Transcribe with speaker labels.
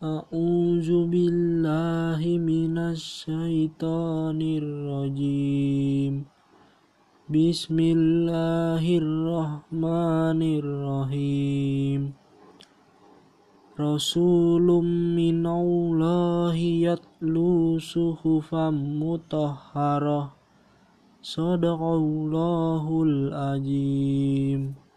Speaker 1: أعوذ بالله من الشيطان الرجيم. بسم الله الرحمن الرحيم. رسول من الله يتلو صحفا مطهرة. صدق الله العظيم.